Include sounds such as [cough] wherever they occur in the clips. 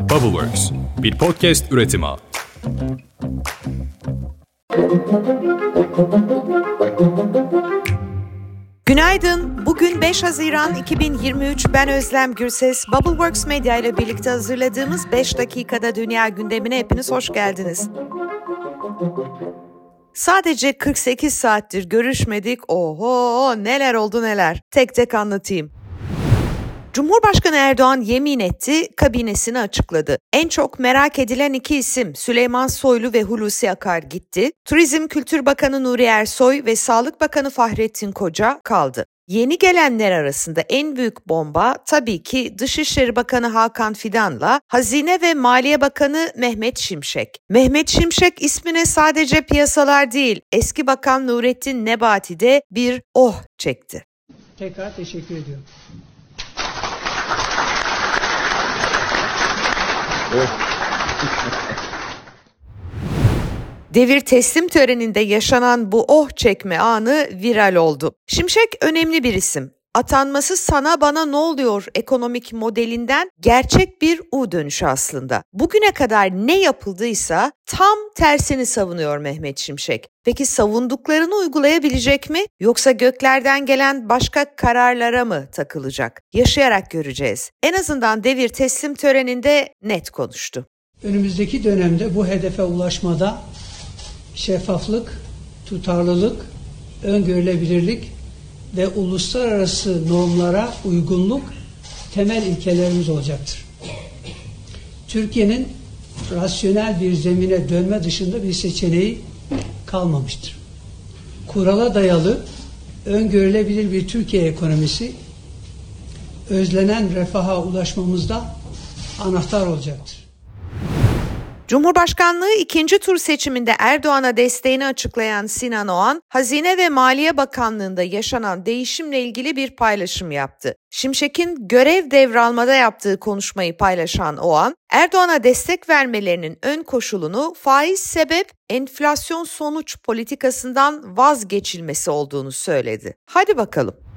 Bubbleworks, bir podcast üretimi. Günaydın. Bugün 5 Haziran 2023. Ben Özlem Gürses. Bubbleworks Media ile birlikte hazırladığımız 5 dakikada dünya gündemine hepiniz hoş geldiniz. Sadece 48 saattir görüşmedik. Oho neler oldu neler. Tek tek anlatayım. Cumhurbaşkanı Erdoğan yemin etti, kabinesini açıkladı. En çok merak edilen iki isim Süleyman Soylu ve Hulusi Akar gitti. Turizm Kültür Bakanı Nuri Ersoy ve Sağlık Bakanı Fahrettin Koca kaldı. Yeni gelenler arasında en büyük bomba tabii ki Dışişleri Bakanı Hakan Fidan'la Hazine ve Maliye Bakanı Mehmet Şimşek. Mehmet Şimşek ismine sadece piyasalar değil, eski Bakan Nurettin Nebati de bir oh çekti. Tekrar teşekkür ediyorum. [laughs] Devir teslim töreninde yaşanan bu oh çekme anı viral oldu. Şimşek önemli bir isim. Atanması sana bana ne oluyor ekonomik modelinden gerçek bir U dönüşü aslında. Bugüne kadar ne yapıldıysa tam tersini savunuyor Mehmet Şimşek. Peki savunduklarını uygulayabilecek mi yoksa göklerden gelen başka kararlara mı takılacak? Yaşayarak göreceğiz. En azından devir teslim töreninde net konuştu. Önümüzdeki dönemde bu hedefe ulaşmada şeffaflık, tutarlılık, öngörülebilirlik ve uluslararası normlara uygunluk temel ilkelerimiz olacaktır. Türkiye'nin rasyonel bir zemine dönme dışında bir seçeneği kalmamıştır. Kurala dayalı, öngörülebilir bir Türkiye ekonomisi özlenen refaha ulaşmamızda anahtar olacaktır. Cumhurbaşkanlığı ikinci tur seçiminde Erdoğan'a desteğini açıklayan Sinan Oğan, Hazine ve Maliye Bakanlığı'nda yaşanan değişimle ilgili bir paylaşım yaptı. Şimşek'in görev devralmada yaptığı konuşmayı paylaşan Oğan, Erdoğan'a destek vermelerinin ön koşulunu faiz sebep enflasyon sonuç politikasından vazgeçilmesi olduğunu söyledi. Hadi bakalım.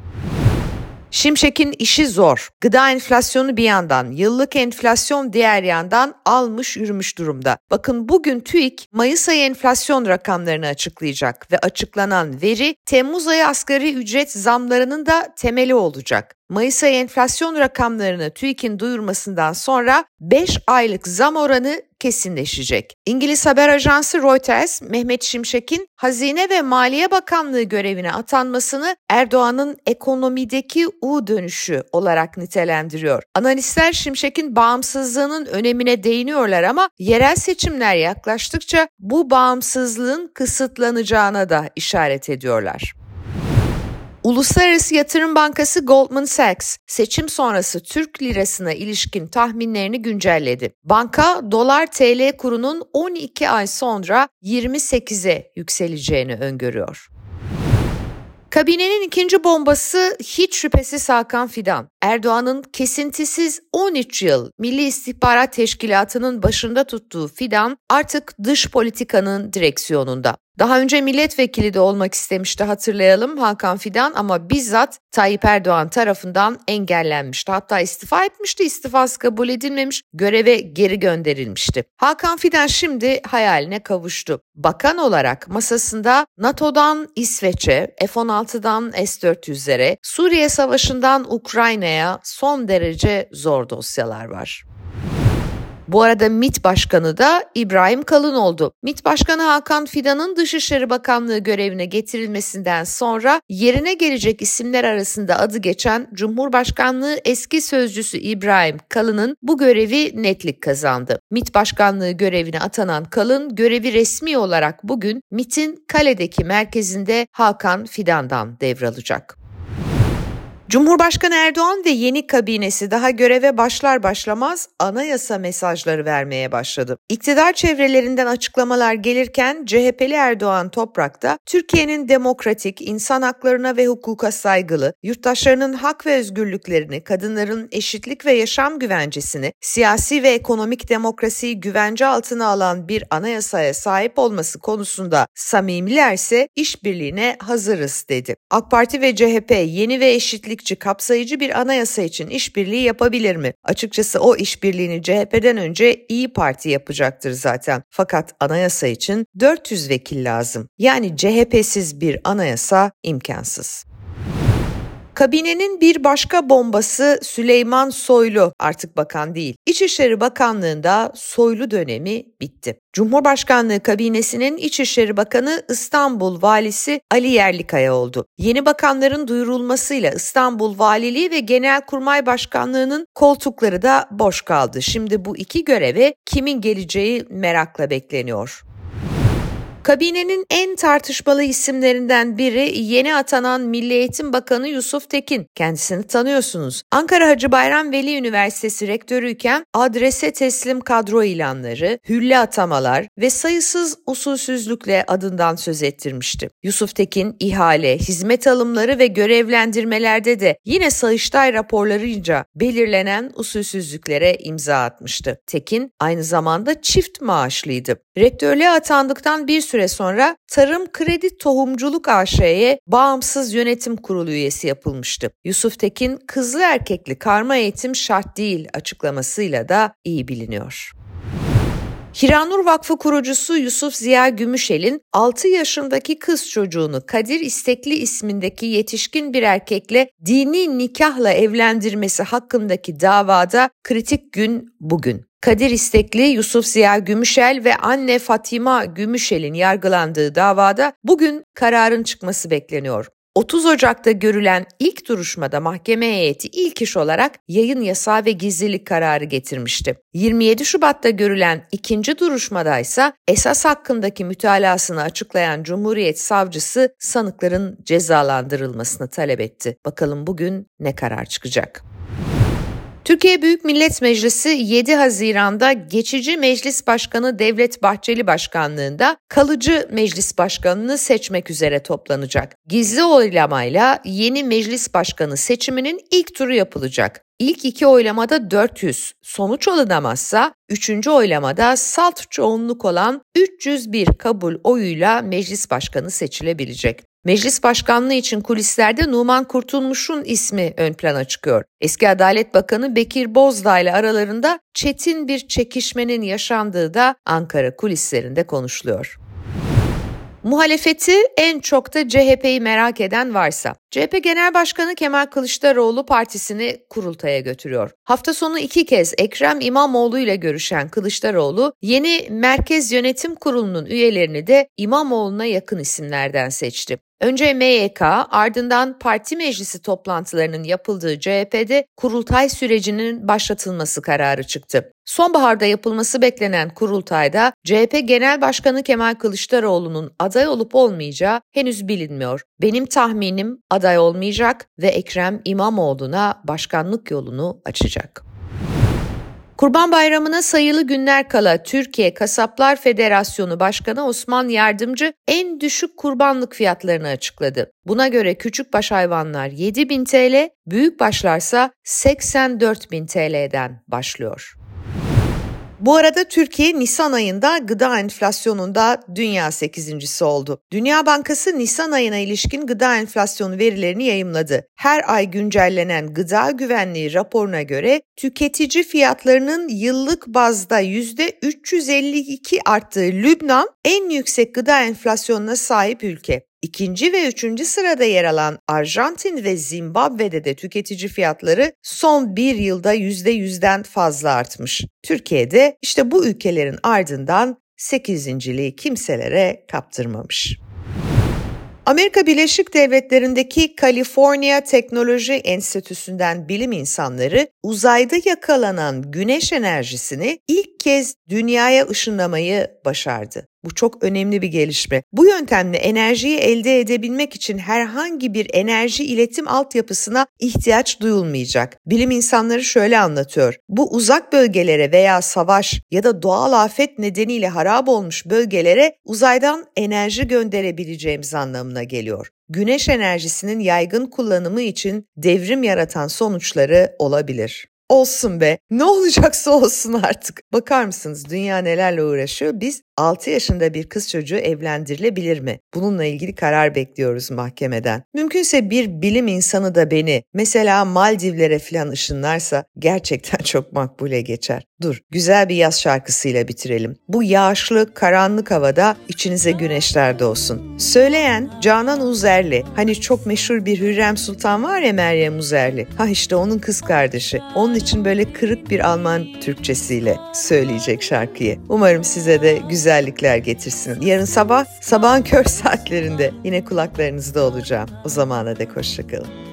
Şimşek'in işi zor. Gıda enflasyonu bir yandan, yıllık enflasyon diğer yandan almış yürümüş durumda. Bakın bugün TÜİK Mayıs ayı enflasyon rakamlarını açıklayacak ve açıklanan veri Temmuz ayı asgari ücret zamlarının da temeli olacak. Mayıs ayı enflasyon rakamlarını TÜİK'in duyurmasından sonra 5 aylık zam oranı kesinleşecek. İngiliz haber ajansı Reuters, Mehmet Şimşek'in Hazine ve Maliye Bakanlığı görevine atanmasını Erdoğan'ın ekonomideki U dönüşü olarak nitelendiriyor. Analistler Şimşek'in bağımsızlığının önemine değiniyorlar ama yerel seçimler yaklaştıkça bu bağımsızlığın kısıtlanacağına da işaret ediyorlar. Uluslararası Yatırım Bankası Goldman Sachs seçim sonrası Türk lirasına ilişkin tahminlerini güncelledi. Banka dolar TL kurunun 12 ay sonra 28'e yükseleceğini öngörüyor. Kabinenin ikinci bombası hiç şüphesiz Hakan Fidan. Erdoğan'ın kesintisiz 13 yıl Milli İstihbarat Teşkilatı'nın başında tuttuğu Fidan artık dış politikanın direksiyonunda. Daha önce milletvekili de olmak istemişti hatırlayalım Hakan Fidan ama bizzat Tayyip Erdoğan tarafından engellenmişti. Hatta istifa etmişti, istifası kabul edilmemiş, göreve geri gönderilmişti. Hakan Fidan şimdi hayaline kavuştu. Bakan olarak masasında NATO'dan İsveç'e, F-16'dan S-400'lere, Suriye Savaşı'ndan Ukrayna'ya son derece zor dosyalar var. Bu arada MİT Başkanı da İbrahim Kalın oldu. MİT Başkanı Hakan Fidan'ın Dışişleri Bakanlığı görevine getirilmesinden sonra yerine gelecek isimler arasında adı geçen Cumhurbaşkanlığı eski sözcüsü İbrahim Kalın'ın bu görevi netlik kazandı. MİT Başkanlığı görevine atanan Kalın görevi resmi olarak bugün MİT'in Kale'deki merkezinde Hakan Fidan'dan devralacak. Cumhurbaşkanı Erdoğan ve yeni kabinesi daha göreve başlar başlamaz anayasa mesajları vermeye başladı. İktidar çevrelerinden açıklamalar gelirken CHP'li Erdoğan Toprak'ta Türkiye'nin demokratik, insan haklarına ve hukuka saygılı, yurttaşlarının hak ve özgürlüklerini, kadınların eşitlik ve yaşam güvencesini, siyasi ve ekonomik demokrasiyi güvence altına alan bir anayasaya sahip olması konusunda samimilerse işbirliğine hazırız dedi. AK Parti ve CHP yeni ve eşitliği eşitlikçi, kapsayıcı bir anayasa için işbirliği yapabilir mi? Açıkçası o işbirliğini CHP'den önce İyi Parti yapacaktır zaten. Fakat anayasa için 400 vekil lazım. Yani CHP'siz bir anayasa imkansız. Kabinenin bir başka bombası Süleyman Soylu artık bakan değil. İçişleri Bakanlığı'nda Soylu dönemi bitti. Cumhurbaşkanlığı kabinesinin İçişleri Bakanı İstanbul Valisi Ali Yerlikaya oldu. Yeni bakanların duyurulmasıyla İstanbul Valiliği ve Genelkurmay Başkanlığı'nın koltukları da boş kaldı. Şimdi bu iki göreve kimin geleceği merakla bekleniyor. Kabinenin en tartışmalı isimlerinden biri yeni atanan Milli Eğitim Bakanı Yusuf Tekin. Kendisini tanıyorsunuz. Ankara Hacı Bayram Veli Üniversitesi rektörüyken adrese teslim kadro ilanları, hülle atamalar ve sayısız usulsüzlükle adından söz ettirmişti. Yusuf Tekin ihale, hizmet alımları ve görevlendirmelerde de yine Sayıştay raporlarınca belirlenen usulsüzlüklere imza atmıştı. Tekin aynı zamanda çift maaşlıydı. Rektörlüğe atandıktan bir süre sonra Tarım Kredi Tohumculuk AŞ'ye bağımsız yönetim kurulu üyesi yapılmıştı. Yusuf Tekin kızlı erkekli karma eğitim şart değil açıklamasıyla da iyi biliniyor. Hiranur Vakfı kurucusu Yusuf Ziya Gümüşel'in 6 yaşındaki kız çocuğunu Kadir İstekli ismindeki yetişkin bir erkekle dini nikahla evlendirmesi hakkındaki davada kritik gün bugün. Kadir İstekli, Yusuf Ziya Gümüşel ve anne Fatima Gümüşel'in yargılandığı davada bugün kararın çıkması bekleniyor. 30 Ocak'ta görülen ilk duruşmada mahkeme heyeti ilk iş olarak yayın yasağı ve gizlilik kararı getirmişti. 27 Şubat'ta görülen ikinci duruşmada ise esas hakkındaki mütalasını açıklayan Cumhuriyet Savcısı sanıkların cezalandırılmasını talep etti. Bakalım bugün ne karar çıkacak? Türkiye Büyük Millet Meclisi 7 Haziran'da geçici Meclis Başkanı Devlet Bahçeli Başkanlığında kalıcı Meclis Başkanını seçmek üzere toplanacak. Gizli oylamayla yeni Meclis Başkanı seçiminin ilk turu yapılacak. İlk iki oylamada 400, sonuç alınamazsa üçüncü oylamada salt çoğunluk olan 301 kabul oyuyla meclis başkanı seçilebilecek. Meclis başkanlığı için kulislerde Numan Kurtulmuş'un ismi ön plana çıkıyor. Eski Adalet Bakanı Bekir Bozdağ ile aralarında çetin bir çekişmenin yaşandığı da Ankara kulislerinde konuşuluyor. Muhalefeti en çok da CHP'yi merak eden varsa. CHP Genel Başkanı Kemal Kılıçdaroğlu partisini kurultaya götürüyor. Hafta sonu iki kez Ekrem İmamoğlu ile görüşen Kılıçdaroğlu yeni Merkez Yönetim Kurulu'nun üyelerini de İmamoğlu'na yakın isimlerden seçti. Önce MYK ardından parti meclisi toplantılarının yapıldığı CHP'de kurultay sürecinin başlatılması kararı çıktı. Sonbaharda yapılması beklenen kurultayda CHP Genel Başkanı Kemal Kılıçdaroğlu'nun aday olup olmayacağı henüz bilinmiyor. Benim tahminim aday olmayacak ve Ekrem İmamoğlu'na başkanlık yolunu açacak. Kurban Bayramı'na sayılı günler kala Türkiye Kasaplar Federasyonu Başkanı Osman Yardımcı en düşük kurbanlık fiyatlarını açıkladı. Buna göre küçük baş hayvanlar 7000 TL, büyük başlarsa 84.000 TL'den başlıyor. Bu arada Türkiye Nisan ayında gıda enflasyonunda dünya 8.si oldu. Dünya Bankası Nisan ayına ilişkin gıda enflasyonu verilerini yayımladı. Her ay güncellenen gıda güvenliği raporuna göre tüketici fiyatlarının yıllık bazda %352 arttığı Lübnan en yüksek gıda enflasyonuna sahip ülke. İkinci ve üçüncü sırada yer alan Arjantin ve Zimbabwe'de de tüketici fiyatları son bir yılda %100'den fazla artmış. Türkiye'de işte bu ülkelerin ardından 8.liği kimselere kaptırmamış. Amerika Birleşik Devletleri'ndeki California Teknoloji Enstitüsü'nden bilim insanları uzayda yakalanan güneş enerjisini ilk kez dünyaya ışınlamayı başardı. Bu çok önemli bir gelişme. Bu yöntemle enerjiyi elde edebilmek için herhangi bir enerji iletim altyapısına ihtiyaç duyulmayacak. Bilim insanları şöyle anlatıyor. Bu uzak bölgelere veya savaş ya da doğal afet nedeniyle harap olmuş bölgelere uzaydan enerji gönderebileceğimiz anlamına geliyor. Güneş enerjisinin yaygın kullanımı için devrim yaratan sonuçları olabilir. Olsun be. Ne olacaksa olsun artık. Bakar mısınız dünya nelerle uğraşıyor? Biz 6 yaşında bir kız çocuğu evlendirilebilir mi? Bununla ilgili karar bekliyoruz mahkemeden. Mümkünse bir bilim insanı da beni mesela Maldivlere falan ışınlarsa gerçekten [laughs] çok makbule geçer. Dur, güzel bir yaz şarkısıyla bitirelim. Bu yağışlı, karanlık havada içinize güneşler doğsun. Söyleyen Canan Uzerli. Hani çok meşhur bir Hürrem Sultan var ya Meryem Uzerli. Ha işte onun kız kardeşi. Onun için böyle kırık bir Alman Türkçesiyle söyleyecek şarkıyı. Umarım size de güzellikler getirsin. Yarın sabah sabahın kör [laughs] saatlerinde yine kulaklarınızda olacağım. O zamana dek hoşçakalın.